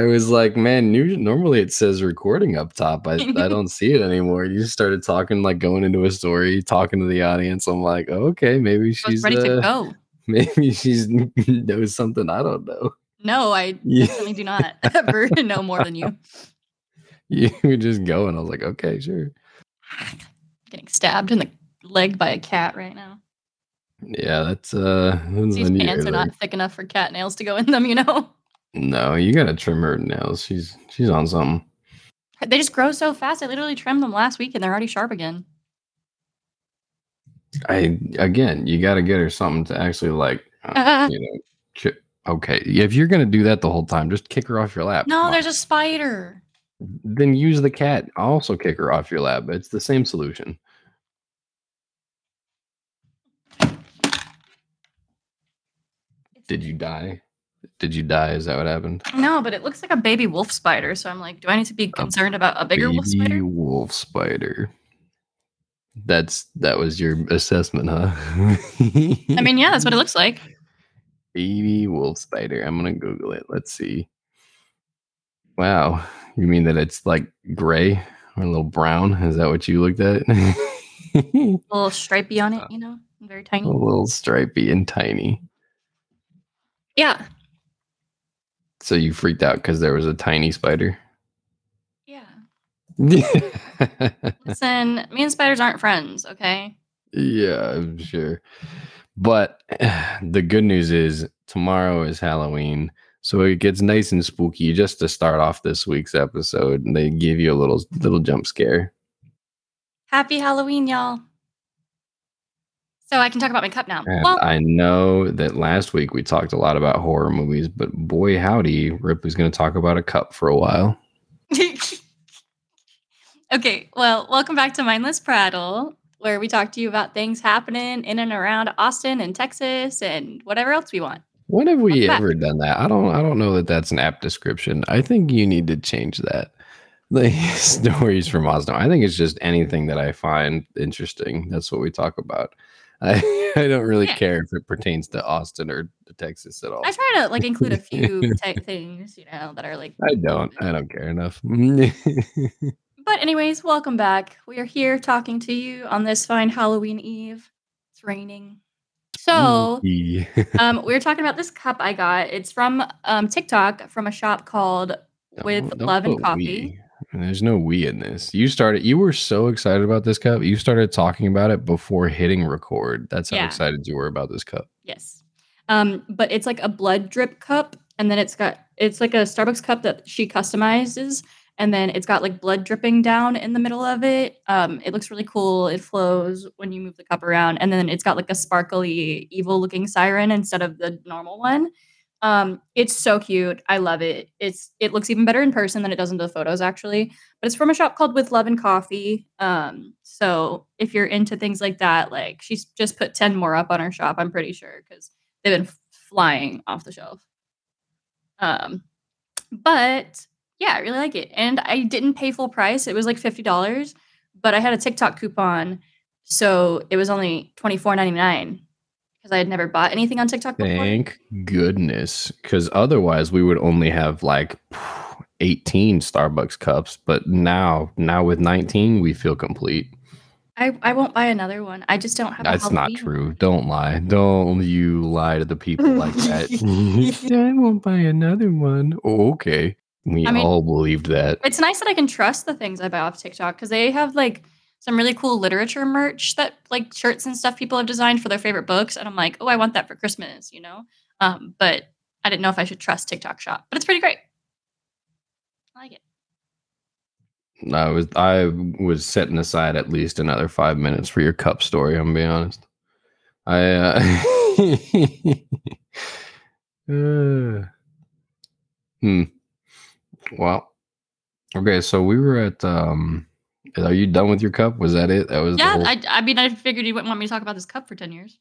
I was like, man, new, normally it says recording up top. I, I don't see it anymore. You just started talking, like going into a story, talking to the audience. I'm like, okay, maybe she's ready to uh, go. maybe she's knows something I don't know. No, I Yeah. definitely do not ever know more than you. You were just going. I was like, okay, sure. Getting stabbed in the leg by a cat right now. Yeah, that's uh that's These pants are not thick enough for cat nails to go in them, you know? No, you gotta trim her nails. She's she's on something. They just grow so fast. I literally trimmed them last week and they're already sharp again. I again, you gotta get her something to actually like, uh, Uh, you know. ki- Okay, if you're gonna do that the whole time, just kick her off your lap. no, Come on. there's a spider. then use the cat. Also kick her off your lap. It's the same solution. Did you die? Did you die? Is that what happened? No, but it looks like a baby wolf spider. So I'm like, do I need to be concerned about a bigger wolf spider? wolf spider. That's that was your assessment, huh? I mean, yeah, that's what it looks like. baby wolf spider. I'm gonna Google it. Let's see. Wow, you mean that it's like gray or a little brown? Is that what you looked at? A little stripey on Uh, it, you know, very tiny. a little stripy and tiny. Yeah, So you freaked out because there was a tiny spider. yeah. Listen, me and spiders aren't friends, okay? Yeah, I'm sure. But the good news is tomorrow is Halloween. So it gets nice and spooky just to start off this week's episode. And they give you a little little jump scare. Happy Halloween, y'all. So I can talk about my cup now. And Well, I know that last week we talked a lot about horror movies, but boy howdy, Ripley's gonna talk about a cup for a while. okay, well, welcome back to Mindless Prattle, where we talk to you about things happening in and around Austin and Texas and whatever else we want. When have we Welcome back. ever done that? I don't I don't know that that's an app description. I think you need to change that. The stories from Austin. I think it's just anything that I find interesting. That's what we talk about. I, I don't really Yeah. care if it pertains to Austin or to Texas at all. I try to like include a few type things, you know, that are like. I don't. I don't care enough. But anyways, welcome back. We are here talking to you on this fine Halloween Eve. It's raining. So, um, we were talking about this cup I got. It's from um, TikTok from a shop called With Don't- don't Love and Coffee. we. There's no we in this. You started. You were so excited about this cup. You started talking about it before hitting record. That's how Yeah. excited you were about this cup. Yes. Um, but it's like a blood drip cup, and then it's got it's like a Starbucks cup that she customizes, and then it's got like blood dripping down in the middle of it. Um, it looks really cool. It flows when you move the cup around, and then it's got like a sparkly, evil looking siren instead of the normal one. Um, it's so cute. I love it. It's it looks even better in person than it does in the photos actually. But it's from a shop called With Love and Coffee. Um, so if you're into things like that, like she's just put 10 more up on her shop, I'm pretty sure, because they've been flying off the shelf. Um, but yeah, I really like it. And I didn't pay full price. It was like $50, but I had a TikTok coupon. So it was only $24.99 because I had never bought anything on TikTok before. Thank goodness, because otherwise we would only have like 18 Starbucks cups. But now, now with 19, we feel complete. I, I won't buy another one. I just don't have a That's not true. Don't lie. Don't you lie to the people like that. I won't buy another one. Oh, okay. We I mean- all believed that. it's nice that I can trust the things I buy off TikTok because they have like some really cool literature merch that like shirts and stuff people have designed for their favorite books. And I'm like, oh, I want that for Christmas, you know? Um, but I didn't know if I should trust TikTok shop, but it's pretty great. I like it. I was I was setting aside at least another five minutes for your cup story. I'm gonna be honest. I uh, uh, hmm. Well, okay. So we were at. um Are you done with your cup? Was that it? That was. Yeah, whole- I, I mean, I figured you wouldn't want me to talk about this cup for 10 years.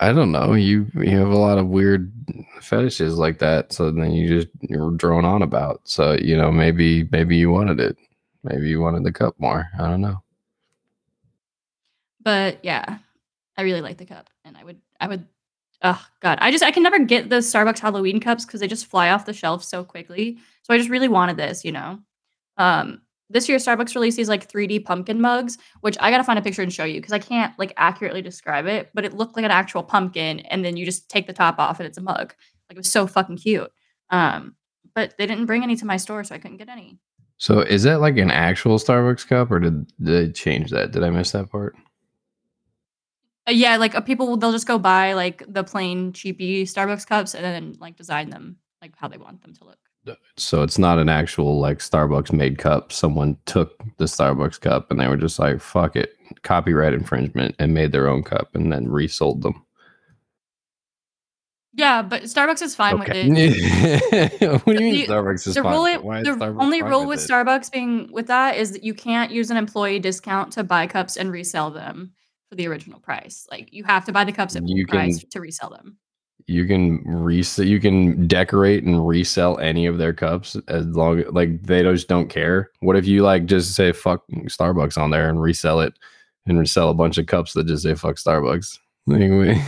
I don't know. You you have a lot of weird fetishes like that. So then you just you're drone on about. So you know maybe maybe you wanted it. Maybe you wanted the cup more. I don't know. But yeah, I really like the cup and I would, I would Oh god, I just I can never get the Starbucks Halloween cups because they just fly off the shelf so quickly. So I just really wanted this, you know. Um, this year Starbucks released these like 3D pumpkin mugs, which I gotta find a picture and show you because I can't like accurately describe it, but it looked like an actual pumpkin, and then you just take the top off and it's a mug. Like it was so fucking cute. Um, but they didn't bring any to my store, so I couldn't get any. So is that like an actual Starbucks cup, or did they change that? Did I miss that part? Uh, yeah, like uh, people they'll just go buy like the plain cheapy Starbucks cups and then like design them like how they want them to look. So it's not an actual like Starbucks made cup. Someone took the Starbucks cup and they were just like, fuck it, copyright infringement, and made their own cup and then resold them. Yeah, but Starbucks is fine Okay. with it. what do you mean The- Starbucks is the fine? rule, with it? The Starbucks only rule with it? Starbucks being with that is that you can't use an employee discount to buy cups and resell them for the original price. Like you have to buy the cups at full price to resell them. You can resell you can decorate and resell any of their cups as long like they just don't care. What if you like just say fuck starbucks on there and resell it and resell a bunch of cups that just say fuck starbucks? Anyway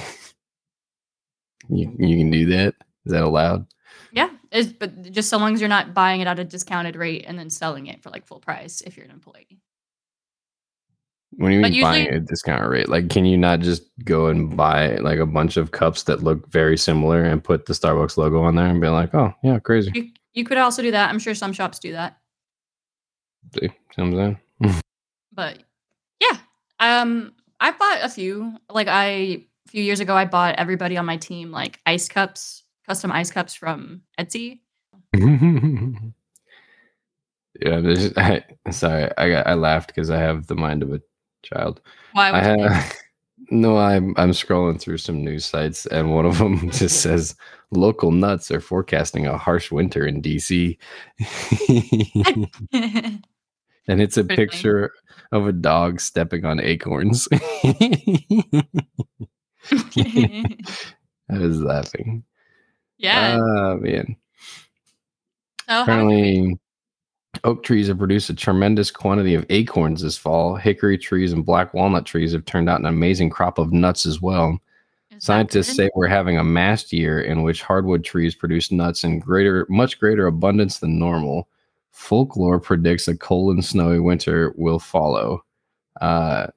you, you can do that? Is that allowed? Yeah, but just so long as you're not buying it at a discounted rate and then selling it for like full price if you're an employee. When you mean buying usually- at a discount rate like can you not just go and buy like a bunch of cups that look very similar and put the starbucks logo on there and be like oh yeah crazy You, you could also do that. I'm sure some shops do that. see, see what i'm But yeah, um, I bought a few. Like I, a few years ago, I bought everybody on my team like ice cups, custom ice cups from Etsy. yeah, I, sorry, I got I laughed because I have the mind of a child. Why? I have no, I'm I'm scrolling through some news sites, and one of them just says local nuts are forecasting a harsh winter in DC, and it's a picture of a dog stepping on acorns. I was laughing. yeah. Oh man. oh, how would? Apparently, oak trees have produced a tremendous quantity of acorns this fall. Hickory trees and black walnut trees have turned out an amazing crop of nuts as well. Is Scientists say we're having a mast year in which hardwood trees produce nuts in greater, much greater abundance than normal. Folklore predicts a cold and snowy winter will follow. Uh,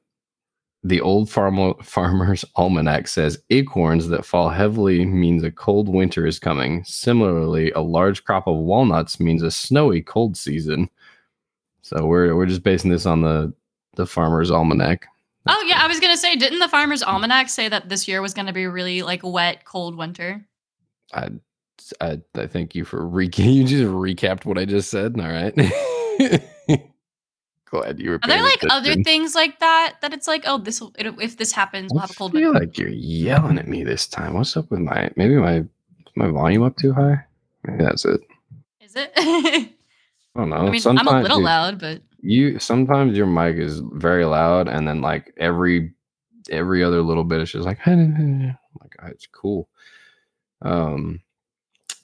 the old farm- farmer's almanac says acorns that fall heavily means a cold winter is coming. Similarly, a large crop of walnuts means a snowy cold season. So we're we're just basing this on the the farmer's almanac. Oh yeah, I was gonna say, didn't the Farmer's Almanac say that this year was gonna be really like wet, cold winter? I I, I thank you for re- you just recapped what I just said. All right. Glad you were. Are there like other things like that that it's like, oh, this will if this happens, we'll have a cold I feel winter. like you're yelling at me this time. What's up with my maybe my my volume up too high? Maybe that's it. Is it? I I don't know. mean, I'm a little dude, loud, but You sometimes your mic is very loud, and then like every every other little bit, it's just like like "Ah, it's cool. Um,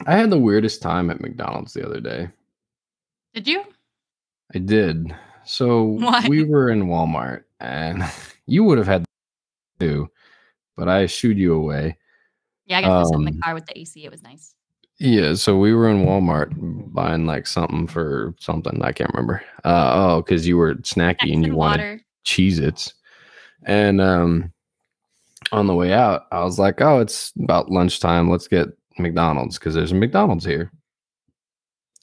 I had the weirdest time at McDonald's the other day. did you? I did. So Why? we were in Walmart, and you would have had to, but I shooed you away. Yeah, I got to sit in the Um, car with the AC. It was nice. Yeah, so we were in Walmart buying like something for something I can't remember. Uh, oh, because you were snacky and you wanted. Cheez Its. And um, on the way out, I was like, oh, it's about lunchtime. Let's get McDonald's because there's a McDonald's here.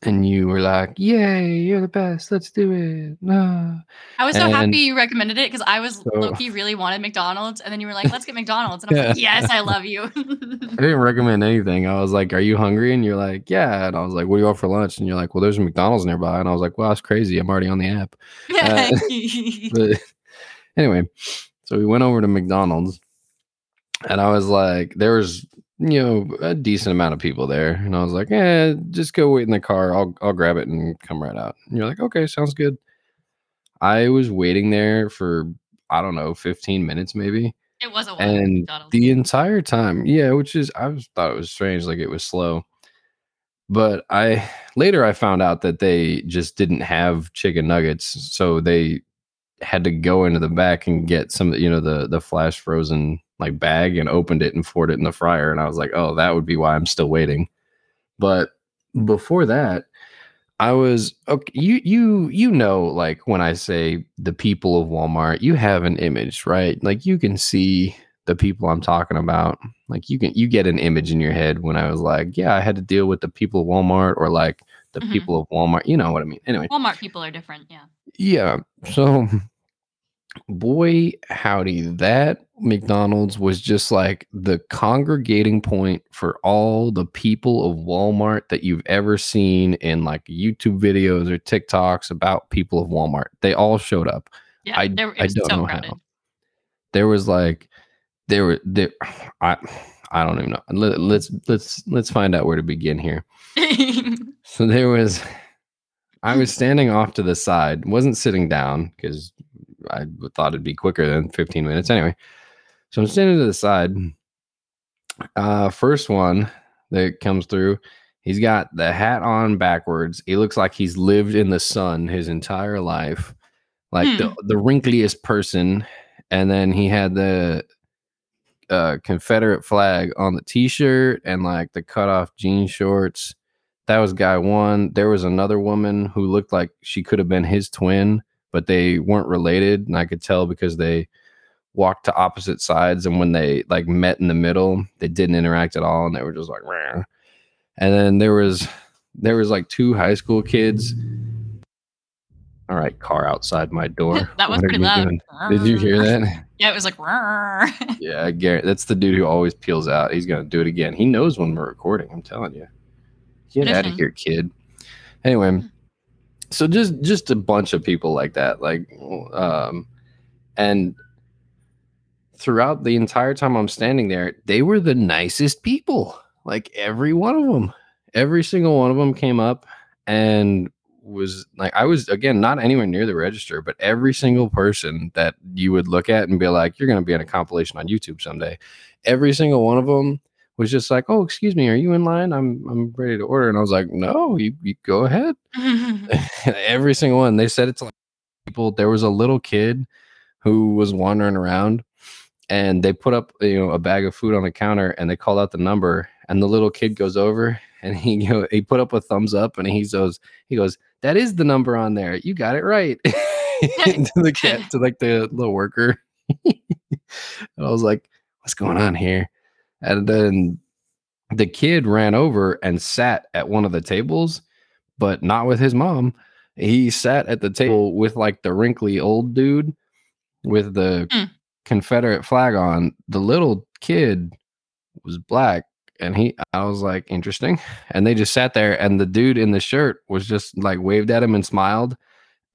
And you were like, yay, you're the best. Let's do it. Ah. I was so and- happy you recommended it because I was So- low key really wanted McDonald's, and then you were like, "Let's get McDonald's," and I was like, "Yes, I love you." I didn't recommend anything. I was like, are you hungry? And you're like, yeah. And I was like, what do you want for lunch? And you're like, well, there's a McDonald's nearby. And I was like, well, that's crazy. I'm already on the app. yeah. But anyway, so we went over to McDonald's and I was like, there was, you know, a decent amount of people there. And I was like, eh, just go wait in the car. I'll I'll grab it and come right out. And you're like, okay, sounds good. I was waiting there for I don't know, 15 minutes maybe. it was a while. And the entire time, yeah, which is I was thought it was strange, like it was slow. But I later I found out that they just didn't have chicken nuggets, so they had to go into the back and get some, you know, the the flash frozen like bag and opened it and poured it in the fryer. And I was like, oh, that would be why I'm still waiting. But before that, I was okay. You you you know, like when I say the people of Walmart, you have an image, right? Like you can see the people I'm talking about. Like you can you get an image in your head when I was like, yeah, I had to deal with the people of Walmart or like the Mhm. people of Walmart. You know what I mean? Anyway, Walmart people are different. Yeah. yeah. So, boy, howdy, that McDonald's was just like the congregating point for all the people of Walmart that you've ever seen in like YouTube videos or TikToks about people of Walmart. They all showed up. Yeah. I- there, I don't so know how. crowded. There was like, there were there. I I don't even know. Let, let's let's let's find out where to begin here. So there was, I was standing off to the side, wasn't sitting down because I thought it'd be quicker than 15 minutes anyway. So I'm standing to the side. Uh, first one that comes through, he's got the hat on backwards. He looks like he's lived in the sun his entire life, like the, the wrinkliest person. And then he had the uh, Confederate flag on the t-shirt and like the cut off jean shorts. That was guy one. There was another woman who looked like she could have been his twin, but they weren't related, and I could tell because they walked to opposite sides, and when they like met in the middle, they didn't interact at all, and they were just like, "Rah." and then there was there was like two high school kids. All right, car outside my door. that was What pretty loud. Did you hear that? Yeah, it was like. Yeah, guarantee that's the dude who always peels out. He's gonna do it again. He knows when we're recording. I'm telling you. Get out of here, kid. Anyway, hmm. So just just a bunch of people like that, like, um, and throughout the entire time I'm standing there, they were the nicest people. Like every one of them, every single one of them came up and was like, I was again not anywhere near the register, but every single person that you would look at and be like, you're going to be in a compilation on YouTube someday. Every single one of them was just like, oh, excuse me, are you in line? I'm I'm ready to order, and I was like, no, you, you go ahead. every single one. They said it to like people. There was a little kid who was wandering around and they put up you know a bag of food on the counter and they called out the number and the little kid goes over and he go, he put up a thumbs up and he goes he goes that is the number on there you got it right to the cat to like the little worker and I was like what's going on here and then the kid ran over and sat at one of the tables but not with his mom he sat at the table with like the wrinkly old dude with the Hmm. Confederate flag on. The little kid was black, and he, I was like, interesting. And they just sat there, and the dude in the shirt was just like waved at him and smiled.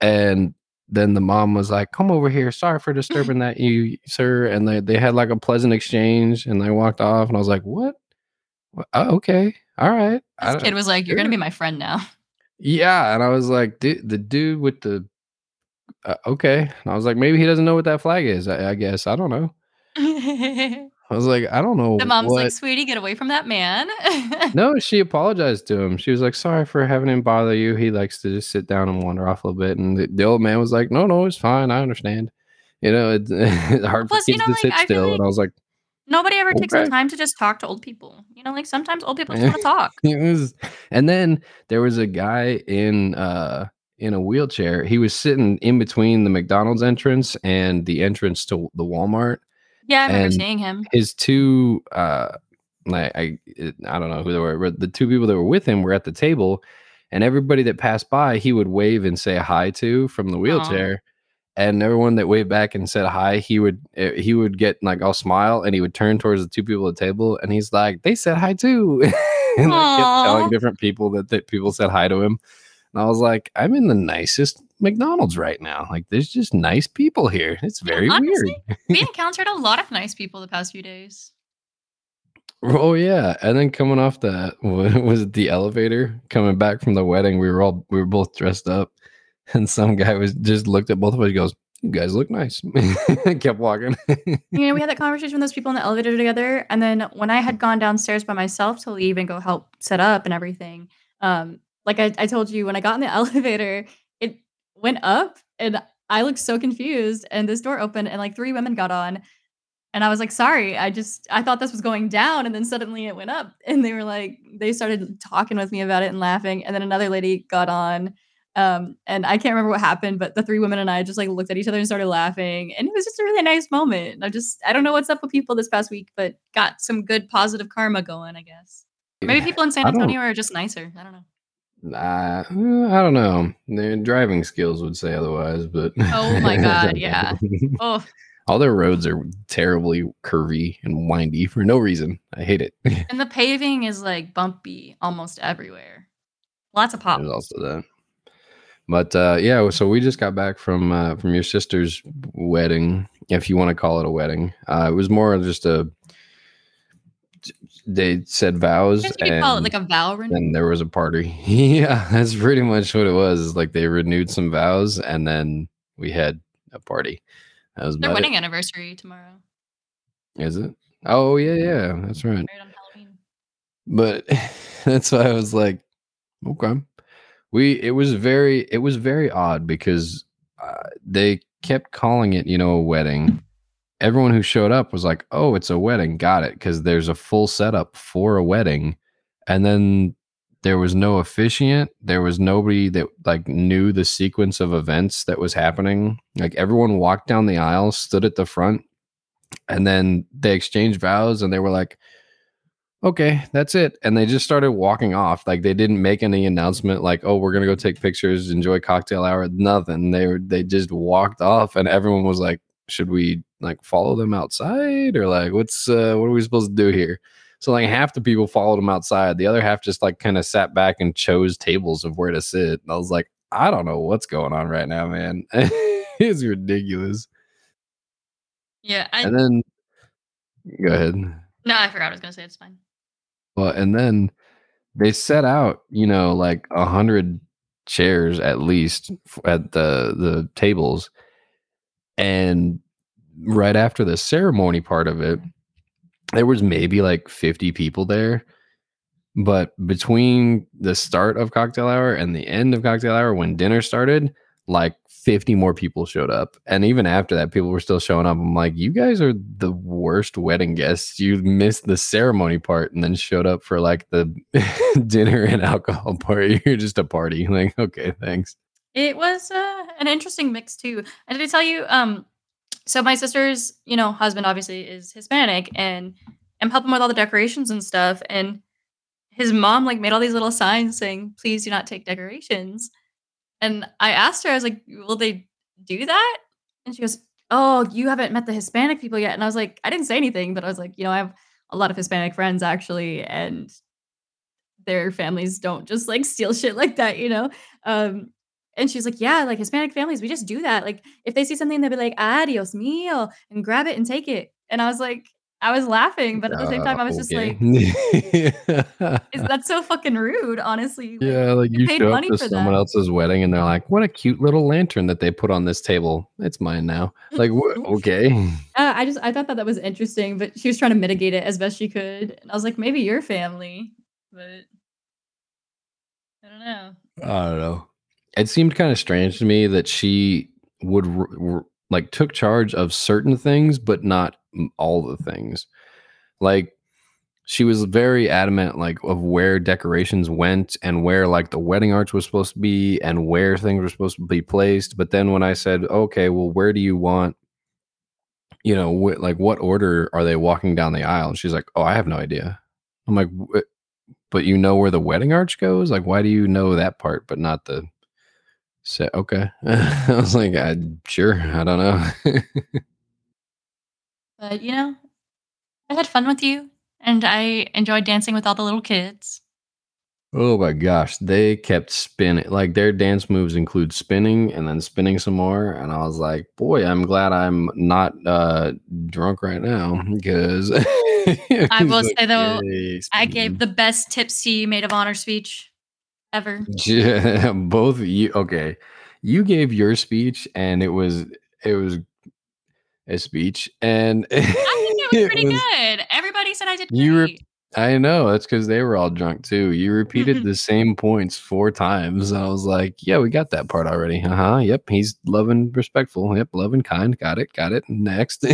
And then the mom was like, "Come over here. Sorry for disturbing that you, sir." And they they had like a pleasant exchange, and they walked off. And I was like, "What? Oh, okay, all right." This kid was like, "You're gonna be my friend now." yeah, and I was like, dude, the dude with the uh, okay. And I was like, maybe he doesn't know what that flag is. I, I guess I don't know. I was like, I don't know. The mom's what. like, "Sweetie, get away from that man." no, she apologized to him. She was like, sorry for having him bother you. He likes to just sit down and wander off a little bit. And the, the old man was like, no, no, it's fine. I understand. You know, it's, it's hard Plus, for you know, to like, sit I still. like- and I was like, Nobody ever takes the time to just talk to old people. You know, like sometimes old people just want to talk. it was and then there was a guy in uh in a wheelchair he was sitting in between the mcdonald's entrance and the entrance to the walmart Yeah, I remember And- seeing him. his two uh like i i don't know who they were but the two people that were with him were at the table and everybody that passed by he would wave and say hi to from the wheelchair and everyone that waved back and said hi he would eh, he would get like all smile and he would turn towards the two people at the table and he's like they said hi too. And like kept telling different people that, that people said hi to him and i was like i'm in the nicest mcdonald's right now like there's just nice people here it's Yeah, very weird we encountered a lot of nice people the past few days. Oh yeah, and then coming off the was it the elevator coming back from the wedding? We were all we were both dressed up, and some guy was just looked at both of us. and Goes, "You guys look nice." and kept walking. You know, we had that conversation with those people in the elevator together. And then when I had gone downstairs by myself to leave and go help set up and everything, um, like I, I told you, when I got in the elevator, went up and I looked so confused. And this door opened and like three women got on. And I was like, sorry, I just I thought this was going down. And then suddenly it went up. And they were like, they started talking with me about it and laughing. And then another lady got on. Um, and I can't remember what happened, but the three women and I just like looked at each other and started laughing. And it was just a really nice moment. I just I don't know what's up with people this past week, but got some good positive karma going, I guess. Maybe people in San Antonio are just nicer. I don't know. Nah, I don't know. Their driving skills would say otherwise, but oh my god, yeah. Oh, all their roads are terribly curvy and windy for no reason. I hate it. and the paving is like bumpy almost everywhere. Lots of pop. There's also that. But uh, yeah, so we just got back from uh, from your sister's wedding, if you want to call it a wedding. Uh, it was more just a. They said vows. could call it like a vow renewal. And there was a party. yeah, that's pretty much what it was. It's like they renewed some vows, and then we had a party. That was their wedding it. anniversary tomorrow. Is it? Oh yeah, yeah, that's right. But that's why I was like, okay. We it was very it was very odd because uh, they kept calling it, you know, a wedding. Everyone who showed up was like, "Oh, it's a wedding." Got it because there's a full setup for a wedding. And then there was no officiant there was nobody that like knew the sequence of events that was happening like everyone walked down the aisle stood at the front and then they exchanged vows and they were like okay that's it and they just started walking off like they didn't make any announcement like oh we're gonna go take pictures enjoy cocktail hour nothing they were they just walked off and everyone was like should we like follow them outside or like what's uh what are we supposed to do here so like half the people followed them outside. The other half just like kind of sat back and chose tables of where to sit. And I was like, I don't know what's going on right now, man. it's ridiculous. Yeah. I, and then go ahead. No, I forgot I was gonna say it's fine. Well, and then they set out, you know, like a hundred chairs at least at the the tables. And right after the ceremony part of it, there was maybe like 50 people there but between the start of cocktail hour and the end of cocktail hour when dinner started like 50 more people showed up and even after that people were still showing up. I'm like you guys are the worst wedding guests. You missed the ceremony part and then showed up for like the dinner and alcohol part. You're just a party. Like okay thanks it was uh, an interesting mix too and did i tell you um so my sister's, you know, husband obviously is Hispanic and I'm helping with all the decorations and stuff. And his mom like made all these little signs saying, please do not take decorations. And I asked her, I was like, will they do that? And she goes, Oh, you haven't met the Hispanic people yet. And I was like, I didn't say anything, but I was like, you know, I have a lot of Hispanic friends actually, and their families don't just like steal shit like that, you know? Um, and she's like, yeah, like Hispanic families, we just do that. Like if they see something, they'll be like, ah, Dios mío, and grab it and take it. And I was like, I was laughing, but at the same time, I was just like, is that so fucking rude, honestly? Yeah, like you, you show up to someone that. else's wedding and they're like, what a cute little lantern that they put on this table. It's mine now. Like, wh- okay. Uh, I just, I thought that that was interesting, but she was trying to mitigate it as best she could. And I was like, maybe your family, but I don't know. I don't know it seemed kind of strange to me that she would r- r- like took charge of certain things but not all the things. Like she was very adamant like of where decorations went and where like the wedding arch was supposed to be and where things were supposed to be placed but then when i said okay well where do you want you know wh- like what order are they walking down the aisle? And she's like oh i have no idea. I'm like but you know where the wedding arch goes? Like why do you know that part but not the so okay, I was like, I sure, I don't know. but you know, I had fun with you, and I enjoyed dancing with all the little kids. Oh my gosh, they kept spinning. Like their dance moves include spinning and then spinning some more. And I was like, boy, I'm glad I'm not uh, drunk right now because I will say though, I gave the best tipsy maid of honor speech ever. Both you okay. You gave your speech and it was it was a speech and I think it was pretty it was, good. Everybody said I did great. You re- I know that's because they were all drunk too. You repeated the same points four times. I was like, "Yeah, we got that part already." Uh huh. Yep, he's loving, respectful. Yep, loving, kind. Got it. Got it. Next.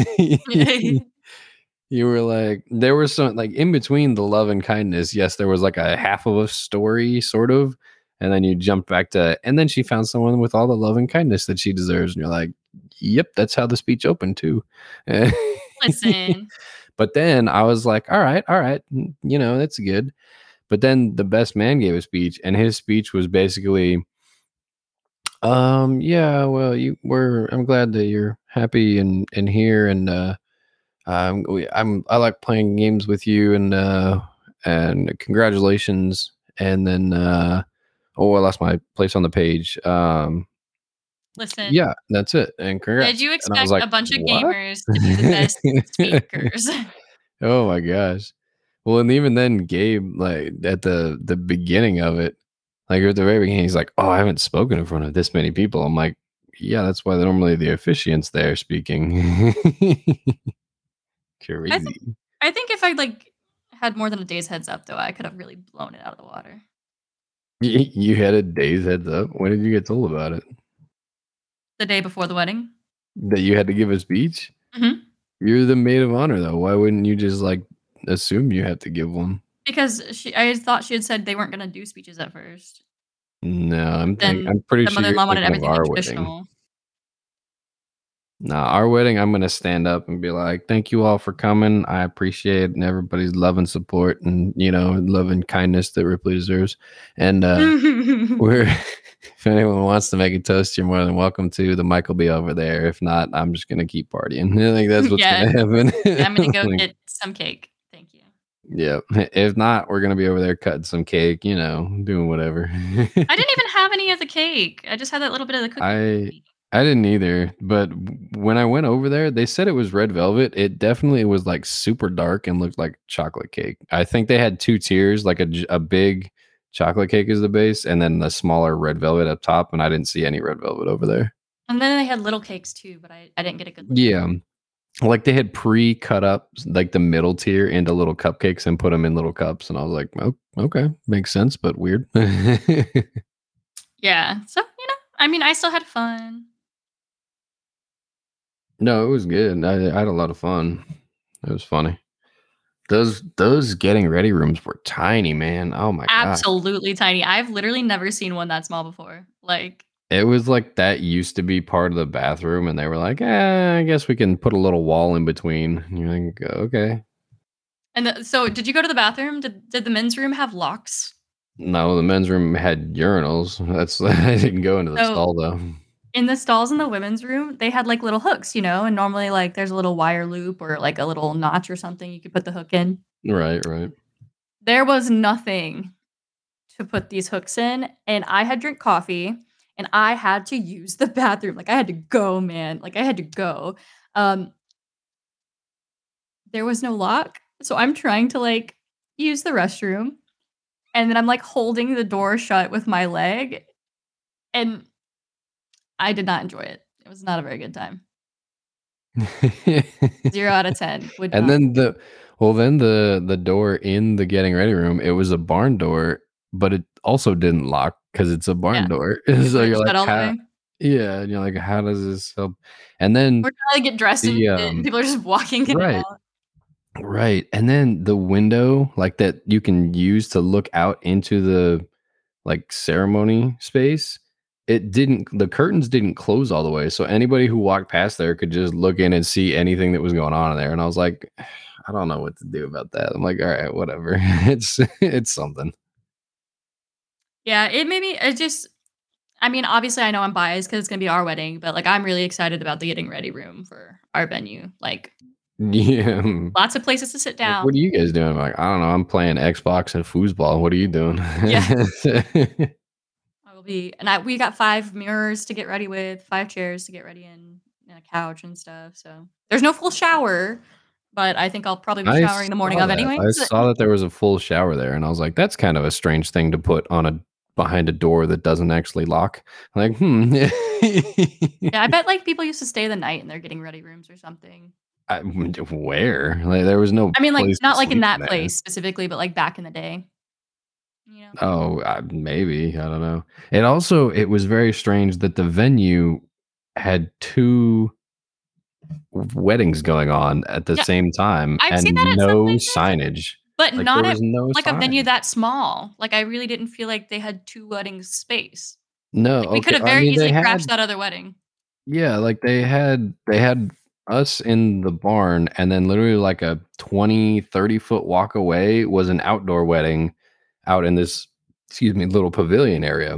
You were like there was some like in between the love and kindness yes there was like a half of a story sort of and then you jump back to and then she found someone with all the love and kindness that she deserves and you're like yep that's how the speech opened too. Listen, but then i was like all right all right you know that's good. But then the best man gave a speech and his speech was basically um yeah well you were i'm glad that you're happy and and here and uh um, we, I'm I like playing games with you and uh and congratulations. And then uh oh I lost my place on the page. Um listen. yeah, that's it. And congrats. Did you expect like, a bunch of "What?" gamers to be the best speakers? oh my gosh. Well, and even then Gabe, like at the the beginning of it, like at the very beginning, he's like, Oh, I haven't spoken in front of this many people. I'm like, Yeah, that's why normally the officiant's there speaking. Crazy. I think if I like had more than a day's heads up, though, I could have really blown it out of the water. You, you had a day's heads up. When did you get told about it? The day before the wedding. That you had to give a speech? Mhm. You're the maid of honor, though. Why wouldn't you just like assume you have to give one? Because she, I thought she had said they Nah, our wedding, I'm gonna stand up and be like, "Thank you all for coming. I appreciate and everybody's love and support, and you know, love and kindness that Ripley deserves." And uh, we're if anyone wants to make a toast, you're more than welcome to. The mic will be over there. If not, I'm just gonna keep partying. I think that's what's Yeah. gonna happen. I'm going to go Like, get some cake. Thank you. Yeah. If not, we're gonna be over there cutting some cake. You know, doing whatever. I didn't even have any of the cake. I just had that little bit of the cookie. I I didn't either, but when I went over there, they said it was red velvet. It definitely was like super dark and looked like chocolate cake. I think they had two tiers, like a, a big chocolate cake is the base, and then the smaller red velvet up top. And I didn't see any red velvet over there. and then they had little cakes too, but I, I didn't get a good look. Yeah, like they had pre cut up like the middle tier into little cupcakes and put them in little cups, and I was like, oh, okay, makes sense, but weird. Yeah. So, you know, I mean, I still had fun. No, it was good. I, I had a lot of fun. It was funny. Those those getting ready rooms were tiny, man. Oh my god. Absolutely tiny. I've literally never seen one that small before. Like, It was like that used to be part of the bathroom, and they were like, eh, I guess we can put a little wall in between. And you're like, okay. and the, so did you go to the bathroom? Did, did the men's room have locks? No, the men's room had urinals. That's I didn't go into the So- stall though. In the stalls in the women's room, they had like little hooks, you know, and normally like there's a little wire loop or like a little notch or something you could put the hook in. Right, right. There was nothing to put these hooks in, and I had drink coffee and I had to use the bathroom. Like I had to go, man. Like I had to go. Um there was no lock. So I'm trying to like use the restroom and then I'm like holding the door shut with my leg and I did not enjoy it. It was not a very good time. 0 out of 10. Would and not- then the well then the the door in the getting ready room it was a barn door but it also didn't lock because it's a barn Yeah. door so you're like how, yeah and you're like how does this help and then We're trying to get dressed and the, shit, um, people are just walking in right. and right and then the window like that you can use to look out into the like ceremony space it didn't the curtains didn't close all the way so anybody who walked past there could just look in and see anything that was going on in there and i was like i don't know what to do about that i'm like all right whatever it's it's something Yeah, it made me. It just. I mean, obviously, I know I'm biased because it's gonna be our wedding, but like, I'm really excited about the getting ready room for our venue. Like, yeah lots of places to sit down. what are you guys doing I'm like i don't know i'm playing xbox and foosball what are you doing Yeah. I will be, and I we got five mirrors to get ready with, five chairs to get ready in, and a couch and stuff. So there's no full shower, but I think I'll probably be I showering the morning of that. anyway. I saw that there was a full shower there, and I was like, "That's kind of a strange thing to put on a behind a door that doesn't actually lock." Like, hmm. yeah, I bet like people used to stay the night in their getting ready rooms or something. I, where? Like, there was no. I mean, like not like in that there. place specifically, but like back in the day. You know? Oh, maybe I don't know. It also it was very strange that the venue had two weddings going on at the Yeah, same time I've and seen that at some no places. signage. but Like not there at was no like a venue sign. that small. Like I really didn't feel like they had two weddings space. No, Like we could okay. have I very mean, they easily crashed that other wedding. yeah, like they had they had us in the barn and then literally like a 20 30 foot walk away was an outdoor wedding out in this excuse me little pavilion area.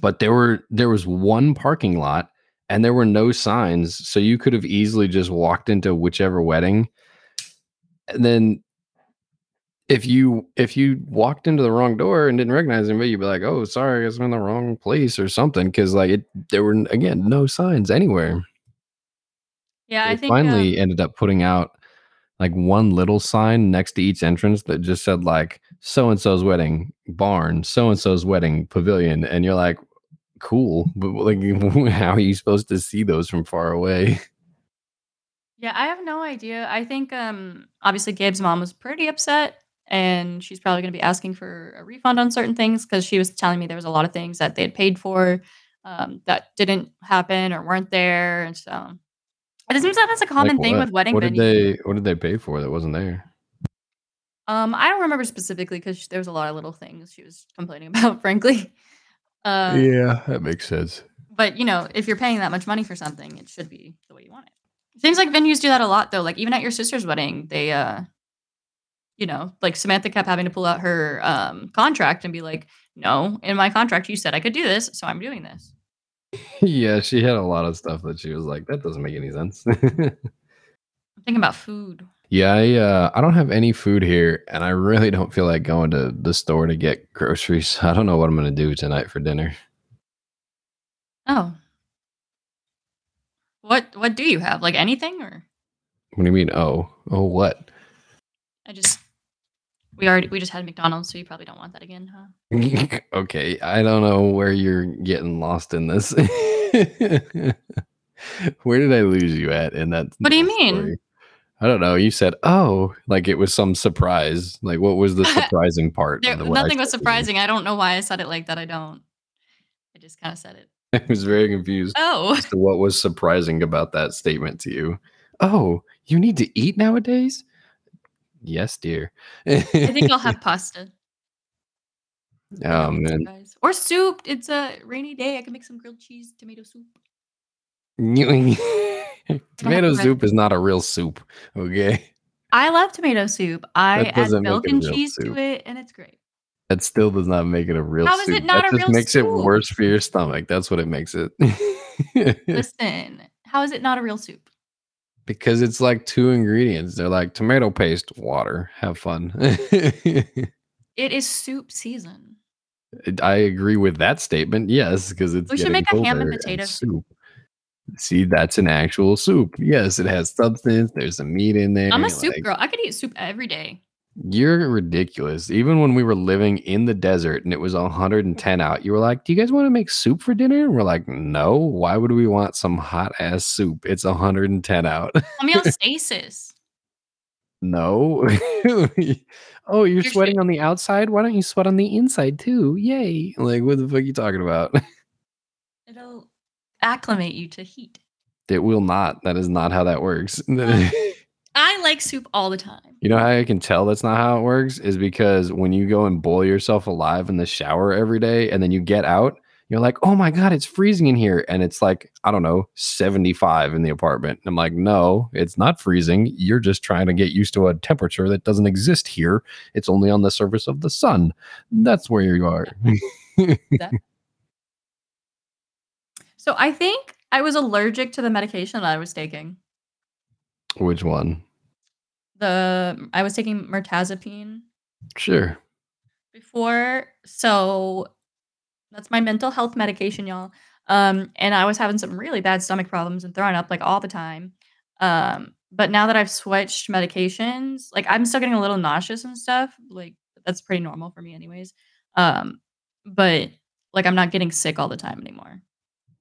But there were there was one parking lot and there were no signs, so you could have easily just walked into whichever wedding. And then if you if you walked into the wrong door and didn't recognize anybody, you'd be like, "Oh, sorry, I guess I'm in the wrong place or something." Because like it, there were again no signs anywhere. Yeah, I think finally um, ended up putting out like one little sign next to each entrance that just said like "so and so's wedding barn," "so and so's wedding pavilion," and you're like, "Cool," but like, how are you supposed to see those from far away? Yeah, I have no idea. I think um obviously Gabe's mom was pretty upset and she's probably going to be asking for a refund on certain things cuz she was telling me there was a lot of things that they had paid for um that didn't happen or weren't there and so it seems that that's a Like common thing with wedding What did venues. they What did they pay for that wasn't there? Um I don't remember specifically cuz there was a lot of little things she was complaining about frankly. Uh Yeah, that makes sense. but you know, if you're paying that much money for something, it should be the way you want it. Seems like venues do that a lot though. Like even at your sister's wedding, they uh you know, like Samantha kept having to pull out her um contract and be like, "No, in my contract you said I could do this, so I'm doing this." yeah, she had a lot of stuff that she was like, "That doesn't make any sense." I'm thinking about food. Yeah, I uh, I don't have any food here, and I really don't feel like going to the store to get groceries. I don't know what I'm gonna do tonight for dinner. Oh. What what do you have? Like anything or What do you mean? Oh, oh, what? I just we already we just had McDonald's, so you probably don't want that again, huh? okay, I don't know where you're getting lost in this. where did I lose you at in that? What do you mean? story? I don't know. You said, "Oh," like it was some surprise. Like, what was the surprising part There, the I nothing was said to you? surprising. I don't know why I said it like that. I don't. I just kind of said it. I was very confused Oh. what was surprising about that statement to you. Oh, you need to eat nowadays? Yes, dear. I think I'll have pasta. Oh man. Or soup. It's a rainy day. I can make some grilled cheese tomato soup. Tomato soup is not a real soup. Okay, I love tomato soup. I add milk and cheese soup. to it, and it's great. that still does not make it a real How is soup. it not that a just real makes it worse for your stomach. That's what it makes it. Listen, how is it not a real soup? because it's like two ingredients. They're like tomato paste, water. Have fun. It is soup season. I agree with that statement. Yes, because it's We should make a ham and potato soup. See, that's an actual soup. Yes, it has substance. There's some meat in there. I'm a soup like, girl. I could eat soup every day. You're ridiculous. Even when we were living in the desert and it was 110 out, you were like, "Do you guys want to make soup for dinner?" And we're like, "No. Why would we want some hot ass soup? It's 110 out." Homeostasis. no. oh, you're, You're sweating on the outside. Why don't you sweat on the inside too? Yay! Like, what the fuck are you talking about? It'll acclimate you to heat. It will not. That is not how that works. I like soup all the time. you know how I can tell that's not how it works is because when you go and boil yourself alive in the shower every day and then you get out, you're like, "Oh my god, it's freezing in here." And it's like, I don't know, 75 in the apartment. And I'm like, "No, it's not freezing. You're just trying to get used to a temperature that doesn't exist here. It's only on the surface of the sun." That's where you are. So I think I was allergic to the medication that I was taking. Which one? The I was taking mirtazapine Sure. before, so that's my mental health medication, y'all. Um, and I was having some really bad stomach problems and throwing up like all the time. Um, but now that I've switched medications, like I'm still getting a little nauseous and stuff. Like that's pretty normal for me, anyways. Um, but like I'm not getting sick all the time anymore.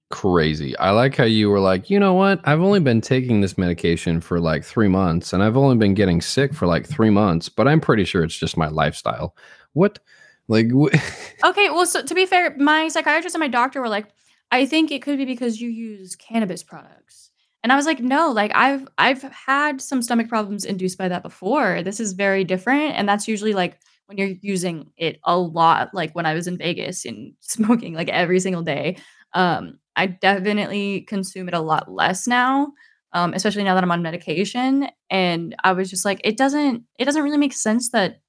Crazy. I like how you were like, you know what? I've only been taking this medication for like three months and I've only been getting sick for like three months, but I'm pretty sure it's just my lifestyle. What? Like, wh- Okay, well, so to be fair, my psychiatrist and my doctor were like, I think it could be because you use cannabis products. And I was like, "No, like I've I've had some stomach problems induced by that before. This is very different." And that's usually like when you're using it a lot, like when I was in Vegas and smoking like every single day. Um, I definitely consume it a lot less now, um, especially now that I'm on medication. And I was just like, it doesn't it doesn't really make sense that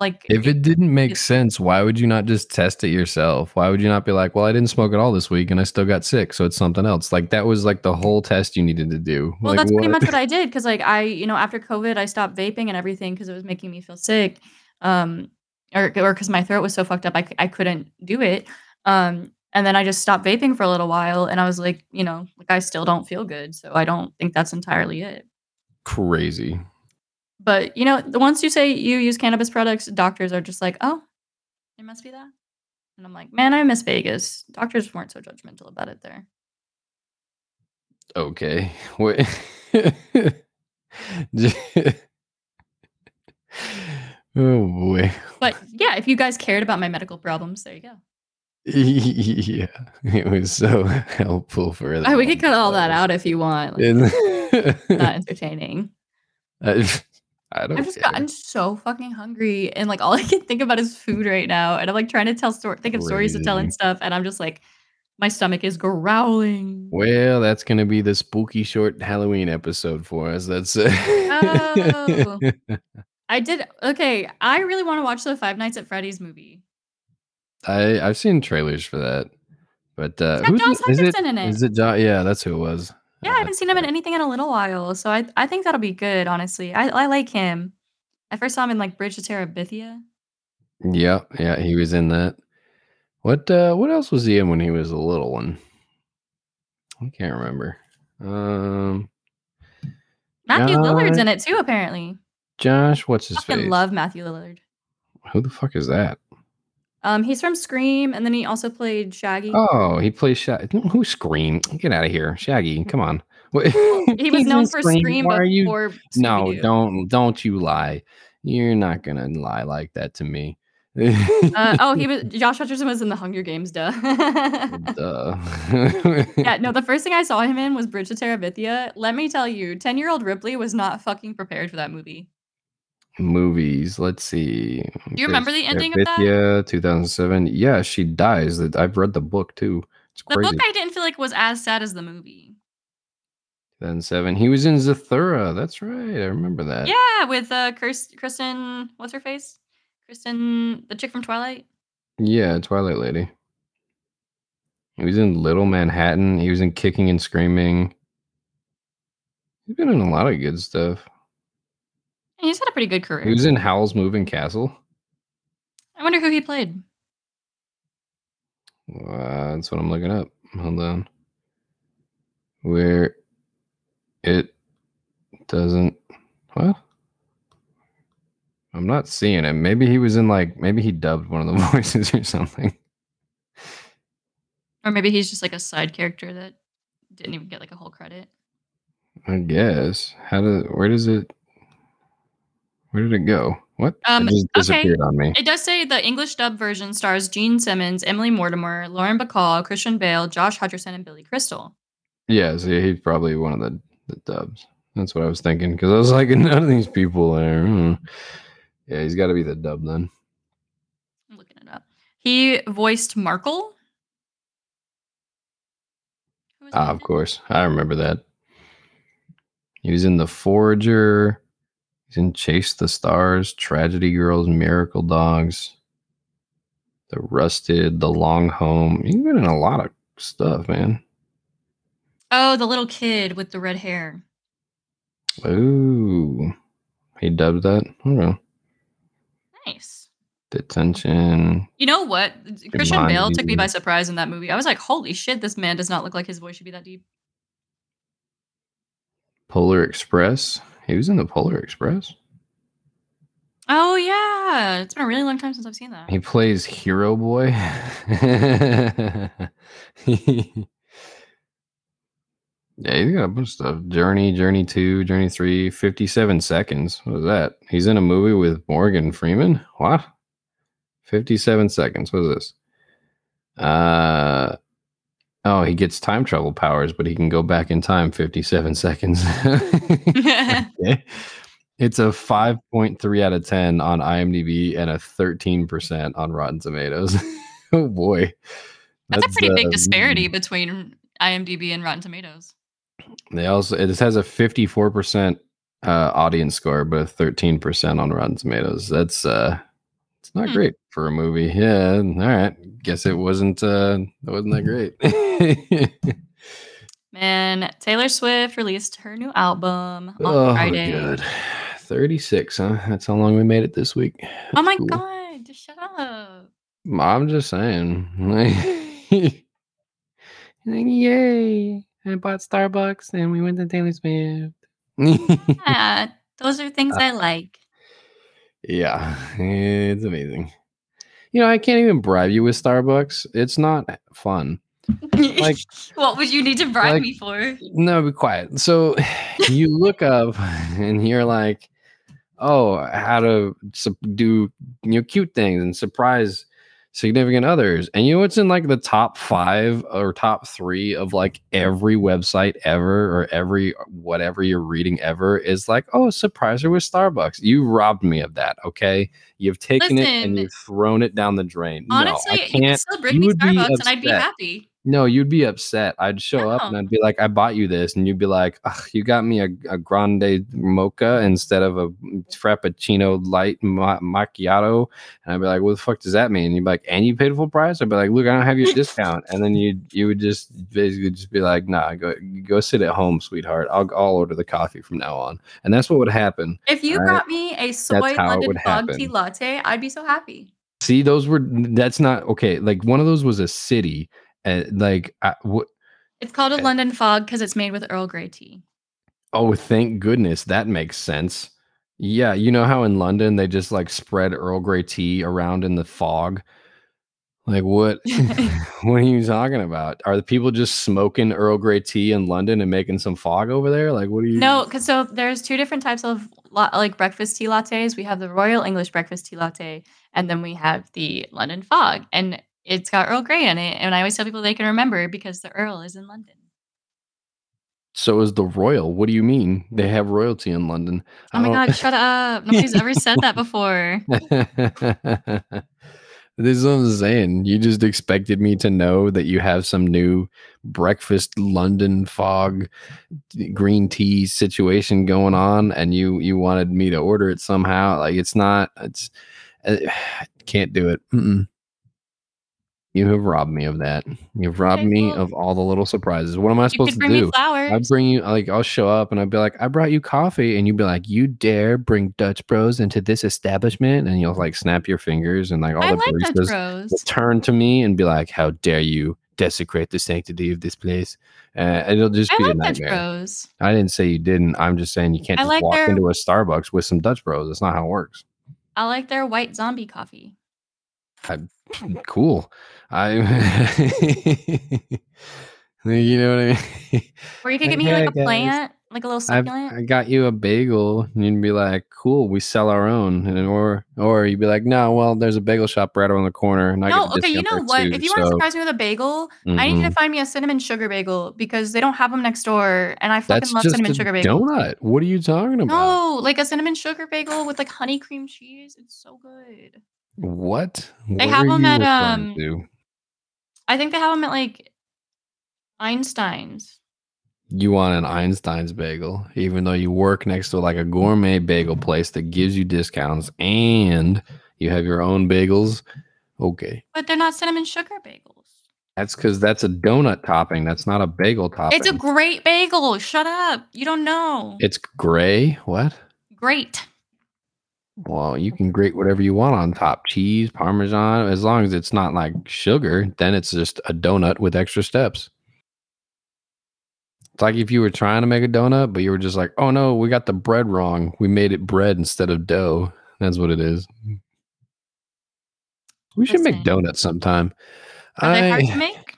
like If it didn't make sense, why would you not just test it yourself? Why would you not be like, well, I didn't smoke at all this week and I still got sick, so it's something else? Like that was like the whole test you needed to do. Well, like, that's pretty what? much what I did because, like, I, you know, after COVID, I stopped vaping and everything because it was making me feel sick, um, or or because my throat was so fucked up, I I couldn't do it. Um, and then I just stopped vaping for a little while, and I was like, you know, like I still don't feel good, so I don't think that's entirely it. crazy. But you know, the once you say you use cannabis products, doctors are just like, oh, it must be that. And I'm like, man, I miss Vegas. Doctors weren't so judgmental about it there. Okay. Wait. oh boy. But yeah, if you guys cared about my medical problems, there you go. Yeah, it was so helpful for that. Oh, we could cut all that out if you want. Like, not entertaining. I, I don't I've just care. gotten so fucking hungry, and like all I can think about is food right now. And I'm like trying to tell story, think of stories to tell and stuff, and I'm just like, my stomach is growling. Well, that's gonna be the spooky short Halloween episode for us. That's Oh. I did okay. I really want to watch the Five Nights at Freddy's movie. I I've seen trailers for that, but uh, who's Josh is it? In it. Is it John? Yeah, that's who it was. Yeah, I haven't seen him in anything in a little while, so I I think that'll be good. Honestly, I I like him. I first saw him in like Bridge to Terabithia. Yeah, yeah, he was in that. What uh what else was he in when he was a little one? I can't remember. Um Matthew Lillard's in it too, apparently. Josh, what's his Fucking face? love Matthew Lillard. Who the fuck is that? Um, he's from Scream, and then he also played Shaggy. Oh, he plays Shaggy. Who Scream? Get out of here, Shaggy. Come on. He was known for Scream Why are you? No, don't don't you lie. You're not gonna lie like that to me. Uh, oh, he was Josh Hutcherson was in the Hunger Games. Duh. Duh. yeah, no. The first thing I saw him in was Bridge to Terabithia. Let me tell you, ten-year-old Ripley was not fucking prepared for that movie. Movies. Let's see. Do you remember the ending of that? Yeah, 2007. Yeah, she dies. I've read the book too. It's The crazy. book I didn't feel like was as sad as the movie. 2007. He was in Zathura. That's right. I remember that. Yeah, with uh, Kristen, what's her face? Kristen, the chick from Twilight. Yeah, Twilight Lady. He was in Little Manhattan. He was in Kicking and Screaming. He's been in a lot of good stuff. He's had a pretty good career. He was in Howl's Moving Castle. I wonder who he played. Uh, that's what I'm looking up. Hold on. Where it doesn't. What? I'm not seeing him. Maybe he was in like. Maybe he dubbed one of the voices or something. Or maybe he's just like a side character that didn't even get like a whole credit. I guess. How does? Where does it? Where did it go? What? Um, it just okay. disappeared on me. It does say the English dub version stars Jean Simmons, Emily Mortimer, Lauren Bacall, Christian Bale, Josh Hutcherson, and Billy Crystal. Yeah, so he's probably one of the, the dubs. That's what I was thinking because I was like, none of these people are. hmm. Yeah, he's got to be the dub then. I'm looking it up. He voiced Markl. Ah, of course. I remember that. He was in The Forager. He's in Chase the Stars, Tragedy Girls, Miracle Dogs, The Rusted, The Long Home. He's been in a lot of stuff, man. Oh, the little kid with the red hair. Ooh. He dubbed that? Okay. Nice. Detention. You know what? Christian Bale took me by surprise in that movie. I was like, holy shit, this man does not look like his voice should be that deep. Polar Express. He was in the Polar Express. Oh, yeah. It's been a really long time since I've seen that. He plays Hero Boy. yeah, he's got a bunch of stuff. Journey, Journey 2, Journey 3, 57 seconds. What is that? He's in a movie with Morgan Freeman? What? 57 seconds. What is this? Uh Oh, he gets time travel powers, but he can go back in time 57 seconds. okay. It's a 5.3 out of 10 on IMDb and a 13% on Rotten Tomatoes. oh boy. That's, a pretty uh, big disparity between IMDb and Rotten Tomatoes. They also it has a 54% uh, audience score, but a 13% on Rotten Tomatoes. That's uh it's not Hmm. great for a movie. Yeah, all right. Guess it wasn't uh it wasn't that great. Man, Taylor Swift released her new album on oh, Friday. good. 36, huh? That's how long we made it this week. Oh my cool. god, just shut up. I'm just saying. Yay. I bought Starbucks and we went to Taylor Swift. Yeah, those are Uh, things I like. Yeah, it's amazing. You know, I can't even bribe you with Starbucks. It's not fun. like- what would you need to bribe like- me for? No, be quiet. So you look up and you're like, oh, how to do you know cute things and surprise significant others. And you know what's in like the top five or top three of like every website ever or every whatever you're reading ever is like, oh, surprise her with Starbucks. You robbed me of that. Okay. You've taken it and you've thrown it down the drain. Honestly, no, I you can can't. still bring you me Starbucks and I'd be happy. No, you'd be upset. I'd show up and oh. I'd be like, I bought you this. And you'd be like, Ugh, you got me a, a grande mocha instead of a frappuccino light ma- macchiato. And I'd be like, what the fuck does that mean? And you'd be like, and you paid full price? I'd be like, look, I don't have your discount. And then you you would just basically just be like, nah, go go sit at home, sweetheart. I'll, I'll order the coffee from now on. And that's what would happen. If you Right. brought me a soy how it London would fog tea latte, I'd be so happy. See, those were, that's not, okay. Like one of those was a city. And like, I, what, It's called a Okay. London fog because it's made with Earl Grey tea. Oh, thank goodness. That makes sense. Yeah, you know how in London they just like spread Earl Grey tea around in the fog? Like what what are you talking about? Are the people just smoking Earl Grey tea in London and making some fog over there? Like what are you No, because so there's two different types of la- like breakfast tea lattes. We have the Royal English breakfast tea latte, and then we have the London fog, and it's got Earl Grey in it. And I always tell people they can remember because the Earl is in London. So is the royal. What do you mean? They have royalty in London. Oh my god, shut up! Nobody's ever said that before. this is what I'm saying. You just expected me to know that you have some new breakfast London fog green tea situation going on, and you you wanted me to order it somehow. Like it's not. It's uh, can't do it. Mm-mm. You have robbed me of that. You've robbed me of all the little surprises. What am I You supposed to do? I bring you like I'll show up and I'll be like, I brought you coffee, and you'd be like, You dare bring Dutch Bros into this establishment? And you'll like snap your fingers and like all I the like Dutch baristas Bros. will turn to me and be like, How dare you desecrate the sanctity of this place? Uh, it'll just I be a like Dutch nightmare. Bros. I didn't say you didn't. I'm just saying you can't I just like walk their- into a Starbucks with some Dutch Bros. That's not how it works. I like their white zombie coffee. I, cool. I you know what I mean? Or you could give me like "Hey, a plant, like a little I've. I got you a bagel, and you'd be like, "Cool, we sell our own," and or or you'd be like, "No, well, there's a bagel shop right around the corner." And I no, okay, you know what? too, if you want to surprise me with a bagel, I need you to mm-hmm. find me a cinnamon sugar bagel because they don't have them next door, and I fucking That's love cinnamon sugar bagels. donut. What are you talking about? No, like a cinnamon sugar bagel with like honey cream cheese. It's so good. What? They What have them at, um, to? I think they have them at like Einstein's. You want an Einstein's bagel, even though you work next to like a gourmet bagel place that gives you discounts and you have your own bagels. Okay. But they're not cinnamon sugar bagels. That's because that's a donut topping. That's not a bagel topping. It's a great bagel. Shut up. You don't know. It's gray. What? great. Well, you can grate whatever you want on top cheese, parmesan, as long as it's not like sugar, then it's just a donut with extra steps. It's like if you were trying to make a donut, but you were just like, oh no, we got the bread wrong. We made it bread instead of dough. That's what it is. We should make donuts sometime. Are they hard I- to make?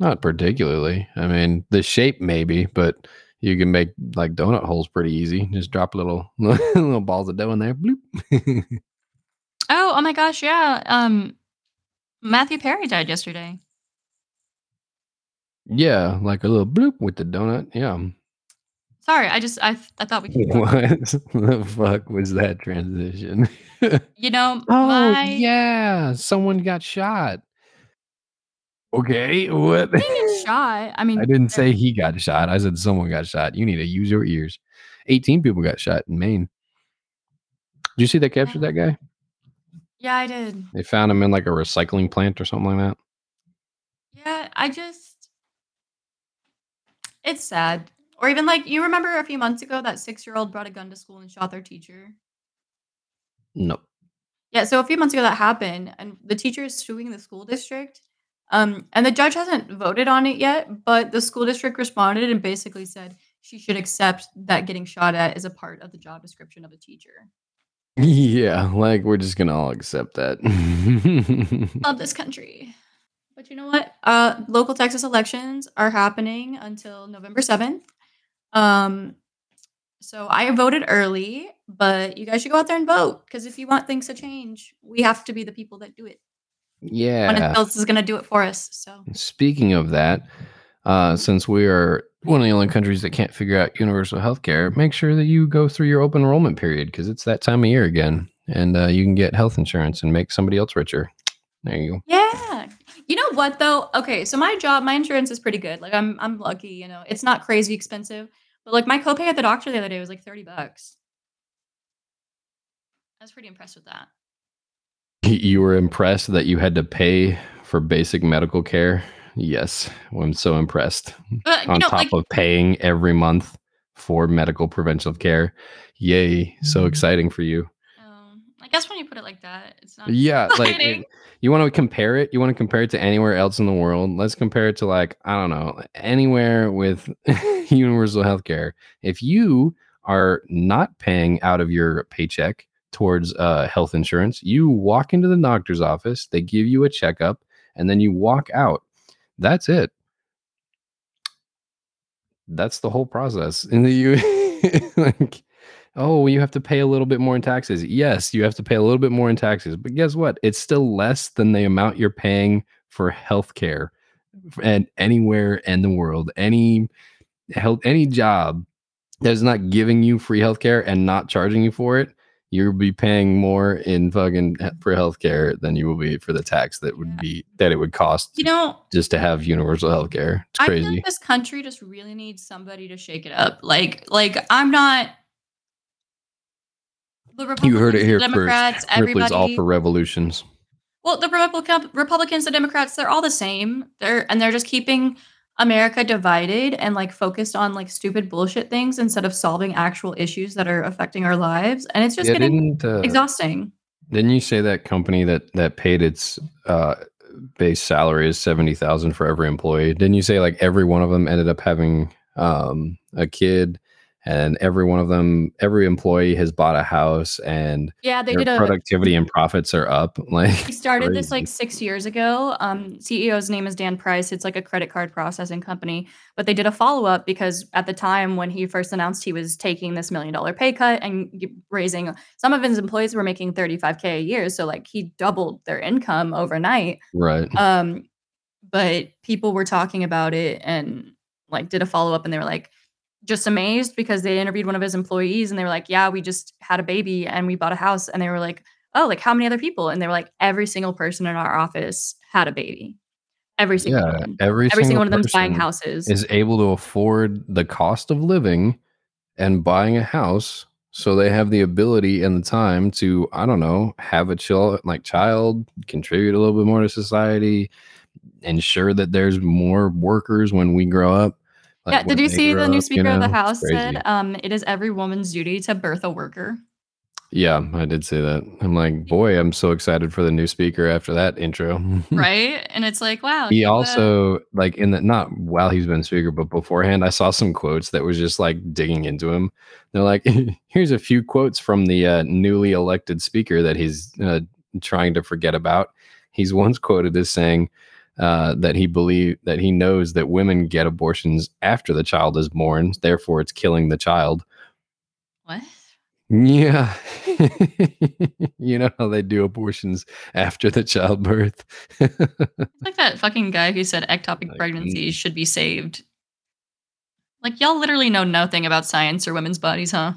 Not particularly. I mean, the shape maybe, but you can make like donut holes pretty easy. Just drop little little balls of dough in there. Bloop. Oh, oh my gosh, yeah. Um Matthew Perry died yesterday. Yeah, like a little bloop with the donut. Yeah. Sorry, I just I I thought we could. What the fuck was that transition? You know, oh my yeah, someone got shot. Okay, what? I didn't shot. I mean, I didn't say he got shot. I said someone got shot. You need to use your ears. 18 people got shot in Maine. Did you see they captured that guy? Yeah, I did. They found him in like a recycling plant or something like that. Yeah, I just it's sad. Or even like you remember a few months ago that six year old brought a gun to school and shot their teacher. No. Yeah, so a few months ago that happened, and the teacher is suing the school district. Um, and the judge hasn't voted on it yet, but the school district responded and basically said she should accept that getting shot at is a part of the job description of a teacher. Yeah, like we're just gonna all accept that. Love this country. But you know what? Uh, local Texas elections are happening until November 7th. Um, so I voted early, but you guys should go out there and vote because if you want things to change, we have to be the people that do it. No one yeah. else is going to do it for us. So Speaking of that, uh, since we are one of the only countries that can't figure out universal health care, make sure that you go through your open enrollment period because it's that time of year again. And uh, you can get health insurance and make somebody else richer. There you go. yeah, you know what though? Okay, so my job, my insurance is pretty good. Like I'm, I'm lucky. You know, it's not crazy expensive, but like my copay at the doctor the other day was like 30 bucks. I was pretty impressed with that. You were impressed that you had to pay for basic medical care. Yes, I'm so impressed. But On know, top like of paying every month for medical preventive care. Yay, so exciting for you. Um, I guess when you put it like that, it's not. Yeah, like it- you want to compare it. You want to compare it to anywhere else in the world. Let's compare it to like I don't know anywhere with universal health care. If you are not paying out of your paycheck towards uh, health insurance, you walk into the doctor's office. They give you a checkup, and then you walk out. That's it. That's the whole process. And you like oh, you have to pay a little bit more in taxes. Yes, you have to pay a little bit more in taxes, but guess what? It's still less than the amount you're paying for healthcare and anywhere in the world. Any health, any job that's not giving you free healthcare and not charging you for it, you'll be paying more in fucking for healthcare than you will be for the tax that would Yeah. be that it would cost You know, just to have universal healthcare. It's I think this country just really needs somebody to shake it up. Like, like I'm not. The You heard it here first. Democrats, Ripley's all for revolutions. Well, the Republican, Republicans, the Democrats, they're all the same. They're and they're just keeping America divided and like focused on like stupid bullshit things instead of solving actual issues that are affecting our lives. And it's just Yeah, getting uh, exhausting. Didn't you say that company that that paid its uh, base salary is seventy thousand for every employee? Didn't you say like every one of them ended up having um, a kid, and every one of them, every employee has bought a house, and Yeah, they did a productivity and profits are up? Like We started this like six years ago. Um, CEO's name is Dan Price. It's like a credit card processing company. But they did a follow up because at the time when he first announced he was taking this million dollar pay cut and raising some of his employees were making 35K a year. So like he doubled their income overnight. right. Um, but people were talking about it and like did a follow up and they were like, just amazed because they interviewed one of his employees and they were like, Yeah, we just had a baby and we bought a house. And they were like, Oh, like how many other people? And they were like, Every single person in our office had a baby. Every single Yeah, one. every Every single single one of them's buying houses. is able to afford the cost of living and buying a house so they have the ability and the time to i don't know have a chill like child contribute a little bit more to society ensure that there's more workers when we grow up yeah, did you see the new up, you speaker of the house said um it is every woman's duty to birth a worker. yeah i did say that i'm like boy i'm so excited for the new speaker after that intro right? And it's like, wow. he also like in the not while he's been speaker but beforehand i saw some quotes that was just like digging into him they're like here's a few quotes from the uh, newly elected speaker that he's uh, trying to forget about he's once quoted as saying uh, that he believe that he knows that women get abortions after the child is born therefore it's killing the child what? Yeah. you know how they do abortions after the childbirth. like that fucking guy who said ectopic Like, pregnancies should be saved. Like y'all literally know nothing about science or women's bodies, huh?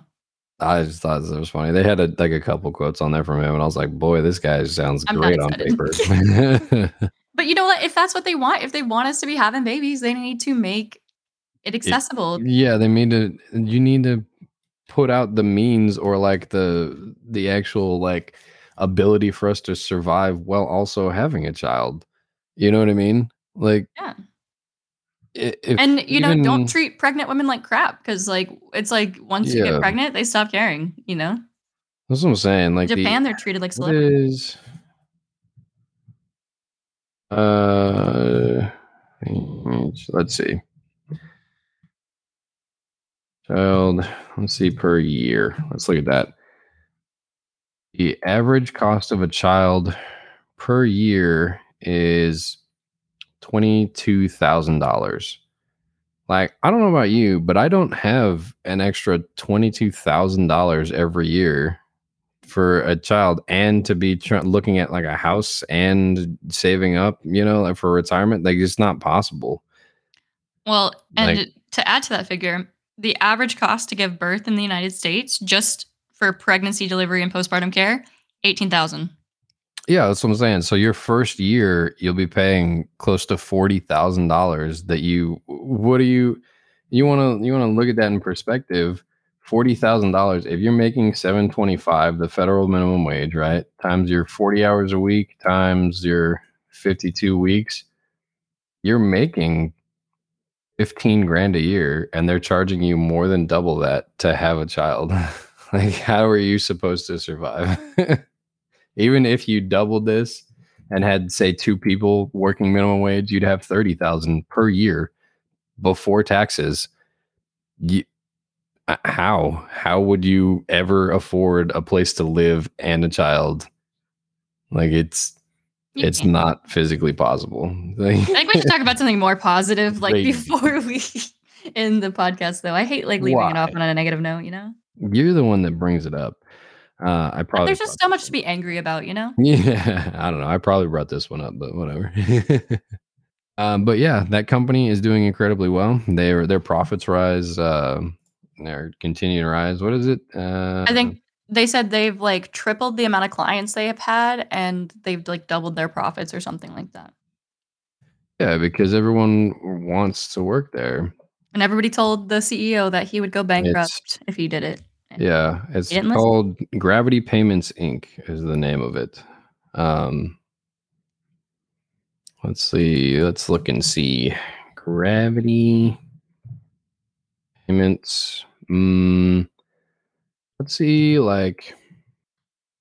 I just thought it was funny. They had a, like a couple quotes on there from him, and I was like, "Boy, this guy sounds I'm great on paper." But you know what? If that's what they want, if they want us to be having babies, they need to make it accessible. yeah, they need to. You need to put out the means or like the the actual like ability for us to survive while also having a child. You know what I mean? Like, Yeah. if And you know, don't treat pregnant women like crap because like it's like once you get pregnant, they stop caring, you know? That's what I'm saying. Like the- Japan, they're treated like celebrities. Uh let's see. Child, let's see per year. Let's look at that. The average cost of a child per year is twenty-two thousand dollars. Like, I don't know about you, but I don't have an extra twenty-two thousand dollars every year for a child and to be tr- looking at like a house and saving up, you know, like for retirement. Like, it's not possible. Well, and Like- to add to that figure, the average cost to give birth in the United States just for pregnancy, delivery, and postpartum care, eighteen thousand. Yeah, that's what I'm saying. So your first year, you'll be paying close to forty thousand dollars. That you, what do you, you want to, you want to look at that in perspective. Forty thousand dollars. If you're making seven twenty five, the federal minimum wage, right, times your forty hours a week times your fifty two weeks, you're making fifteen grand a year, and they're charging you more than double that to have a child. like, how are you supposed to survive? even if you doubled this and had say two people working minimum wage you'd have 30,000 per year before taxes you, how how would you ever afford a place to live and a child like it's it's not physically possible Like- I think we should talk about something more positive, like Crazy. before we end the podcast. Though I hate like leaving it off on a negative note. You know, you're the one that brings it up uh i probably there's just so much to be angry about. You know, Yeah, I don't know. I probably brought this one up, but whatever. um, but yeah, that company is doing incredibly well. Their their profits rise. Uh, they're continuing to rise. What is it? Uh, I think they said they've like tripled the amount of clients they have had, and they've like doubled their profits or something like that. yeah, because everyone wants to work there. And everybody told the CEO that he would go bankrupt if he did it. And Yeah, it's didn't listen? called Gravity Payments Inc. is the name of it. Um, let's see. Let's look and see. Gravity Payments. Mm, let's see. Like,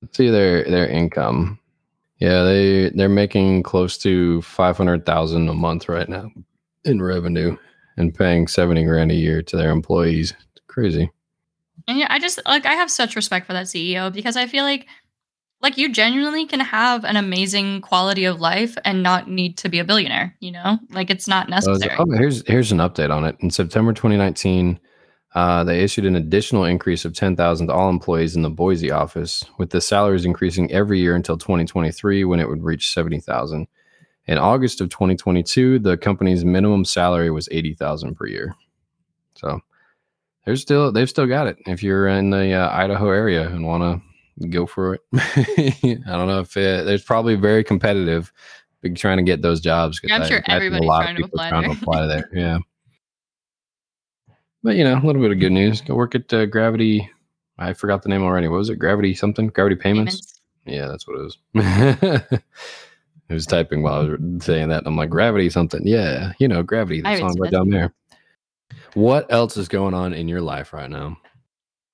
let's see their their income. Yeah, they they're making close to five hundred thousand a month right now in revenue and paying seventy grand a year to their employees. It's crazy. And yeah, I just like I have such respect for that CEO because I feel like like you genuinely can have an amazing quality of life and not need to be a billionaire, you know? Like it's not necessary. oh, here's here's an update on it. In September 2019, uh, they issued an additional increase of 10,000 to all employees in the Boise office, with the salaries increasing every year until 2023, when it would reach 70,000. In August of 2022, the company's minimum salary was 80,000 per year. So there's still they've still got it. If you're in the uh, Idaho area and want to go for it, I don't know if it, there's probably very competitive. Trying to get those jobs. Yeah, I'm sure everybody's trying to apply trying there. to apply there. Yeah. But you know, a little bit of good news. Go work at uh, Gravity. I forgot the name already. What was it? Gravity something? Gravity Payments. Yeah, that's what it was. I was typing while I was saying that. I'm like, Gravity something. Yeah, you know, Gravity. The song right down there. What else is going on in your life right now?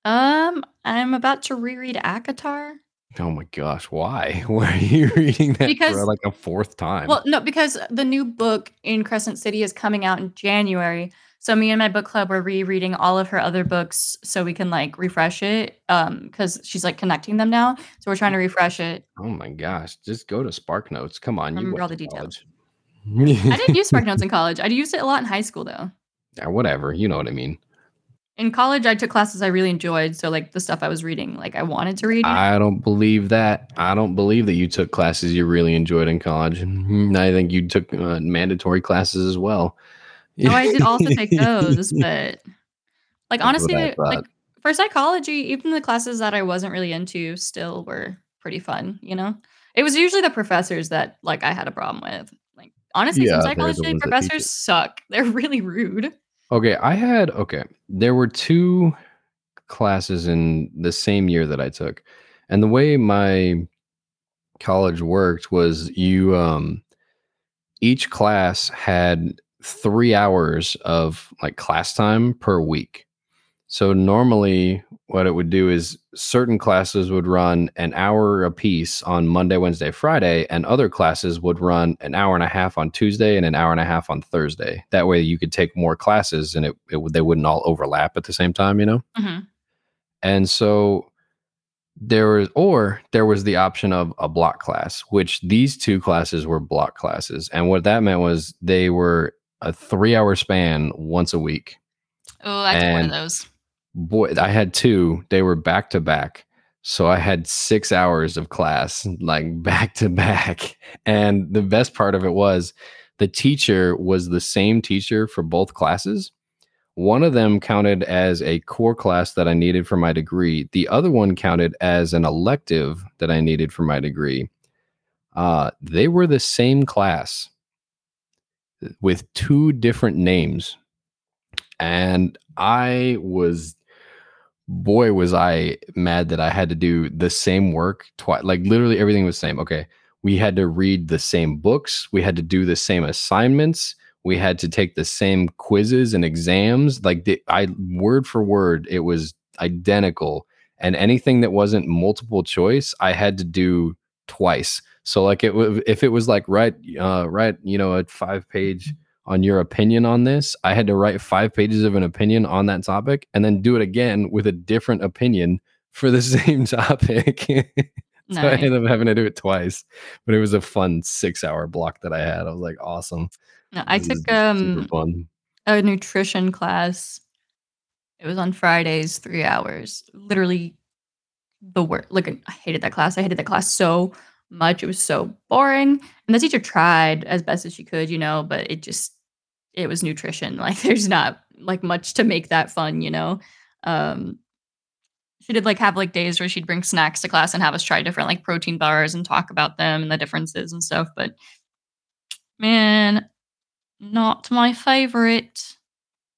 Um, I'm about to reread ACOTAR. Oh my gosh, why? Why are you reading that Because- for like a fourth time? Well, no, because the new book in Crescent City is coming out in January. So me and my book club were rereading all of her other books so we can like refresh it. Um, because she's like connecting them now. So we're trying to refresh it. oh my gosh, just go to SparkNotes. Come on, you Remember all the details. I didn't use SparkNotes in college. I used it a lot in high school though. Yeah, whatever. You know what I mean. In college I took classes I really enjoyed, so like the stuff I was reading, like I wanted to read. I don't believe that. I don't believe that you took classes you really enjoyed in college. Mhm, I think you took uh, mandatory classes as well. no, I did also take those, but like That's honestly, what I they- like for psychology, even the classes that I wasn't really into still were pretty fun, you know? It was usually the professors that like I had a problem with. Like honestly, Yeah, some psychology ones that teach professors suck. They're really rude. Okay, I had okay. There were two classes in the same year that I took. And the way my college worked was you um each class had 3 hours of like class time per week. So normally what it would do is certain classes would run an hour a piece on Monday, Wednesday, Friday, and other classes would run an hour and a half on Tuesday and an hour and a half on Thursday. That way you could take more classes and it, it would- they wouldn't all overlap at the same time, you know? Mhm. And so there was, or there was the option of a block class, which these two classes were block classes. And what that meant was they were a three hour span once a week. Oh, I took one of those. Boy, I had two. They were back to back. So I had six hours of class, like back to back. And the best part of it was the teacher was the same teacher for both classes. One of them counted as a core class that I needed for my degree. The other one counted as an elective that I needed for my degree. Uh, they were the same class with two different names. And I was, boy, was I mad that I had to do the same work twice. Like literally everything was same. Okay. We had to read the same books, we had to do the same assignments we had to take the same quizzes and exams like the, i word for word it was identical and anything that wasn't multiple choice i had to do twice so like it if it was like write uh write you know a five page on your opinion on this i had to write five pages of an opinion on that topic and then do it again with a different opinion for the same topic so i ended up having to do it twice but it was a fun six hour block that i had i was like awesome No, I this took um a nutrition class. It was on Fridays, three hours. Literally the worst. Like I hated that class. I hated that class so much. It was so boring. And the teacher tried as best as she could, you know, but it just it was nutrition. Like there's not like much to make that fun, you know. Um she did like have like days where she'd bring snacks to class and have us try different like protein bars and talk about them and the differences and stuff. But man, not my favorite.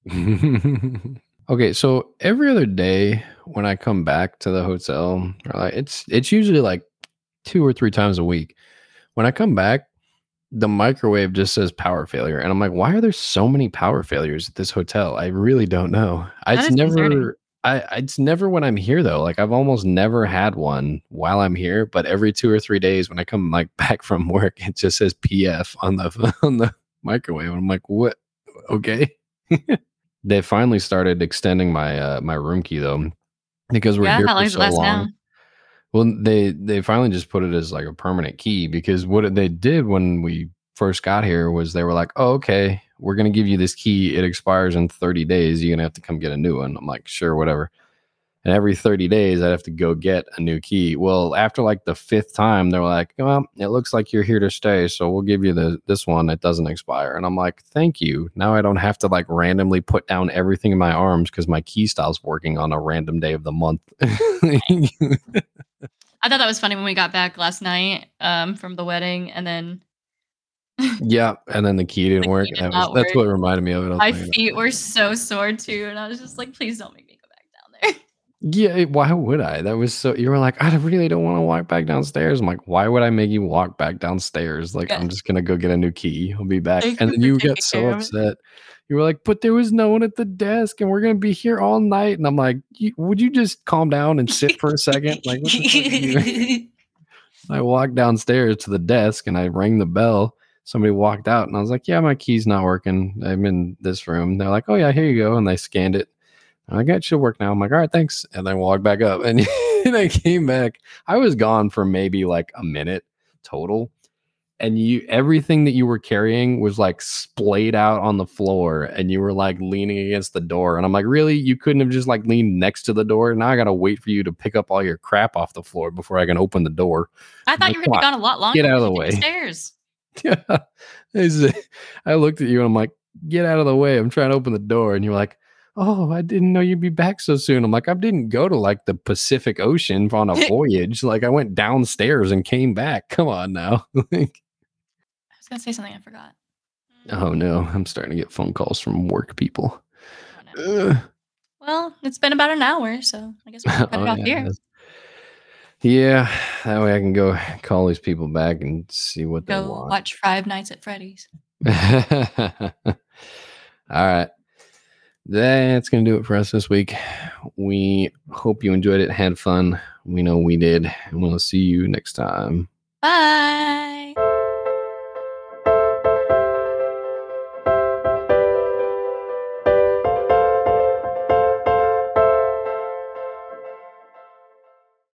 okay, so every other day when I come back to the hotel, like it's it's usually like two or three times a week. When I come back, the microwave just says power failure, and I'm like, why are there so many power failures at this hotel? I really don't know. That It's never. I, it's never when I'm here though. Like I've almost never had one while I'm here, but every two or three days when I come like back from work, it just says PF on the on the microwave. And I'm like, what? Okay. they finally started extending my uh my room key though, because we're Yeah, here for long does it so long. now? Well, they they finally just put it as like a permanent key because what they did when we first got here was they were like, "Oh, okay, we're gonna give you this key. It expires in 30 days. You're gonna have to come get a new one." I'm like, "Sure, whatever." And every 30 days, I'd have to go get a new key. Well, after like the fifth time, they're like, "Well, it looks like you're here to stay, so we'll give you the this one that doesn't expire." And I'm like, "Thank you." Now I don't have to like randomly put down everything in my arms because my key stops working on a random day of the month. I thought that was funny when we got back last night um, from the wedding, and then Yeah, and then the key didn't The work. key did That was, that's what reminded me of it. My feet were so sore too, and I was just like, please don't make me go back down there. Yeah, why would I? That was so. You were like, I really don't want to walk back downstairs. I'm like, why would I make you walk back downstairs? Like. I'm just gonna go get a new key. I'll be back. Thank and then you got so care of it. upset. You were like, but there was no one at the desk, and we're gonna be here all night. And I'm like, would you just calm down and sit for a second? Like, what the fuck are you doing? I walked downstairs to the desk and I rang the bell. Somebody walked out and I was like, Yeah, my key's not working. I'm in this room. They're like, Oh, yeah, here you go. And they scanned it. I got it should work now. I'm like, All right, thanks. And then walked back up and, and I came back. I was gone for maybe like a minute total. and you everything that you were carrying was like splayed out on the floor and you were like leaning against the door and i'm like really you couldn't have just like leaned next to the door now i gotta wait for you to pick up all your crap off the floor before i can open the door I thought you were gonna be gone a lot longer. Get out of the way. Stairs. yeah i looked at you and i'm like get out of the way i'm trying to open the door and you're like oh i didn't know you'd be back so soon i'm like i didn't go to like the pacific ocean on a voyage like i went downstairs and came back come on now I was gonna say something I forgot. oh no i'm starting to get phone calls from work people Oh, no. Well, it's been about an hour, so I guess we'll cut Oh, it off yeah, here. Yeah, that way I can go call these people back and see what they Go want. watch Five Nights at Freddy's. All right. That's going to do it for us this week. We hope you enjoyed it, had fun. We know we did. And we'll see you next time. Bye.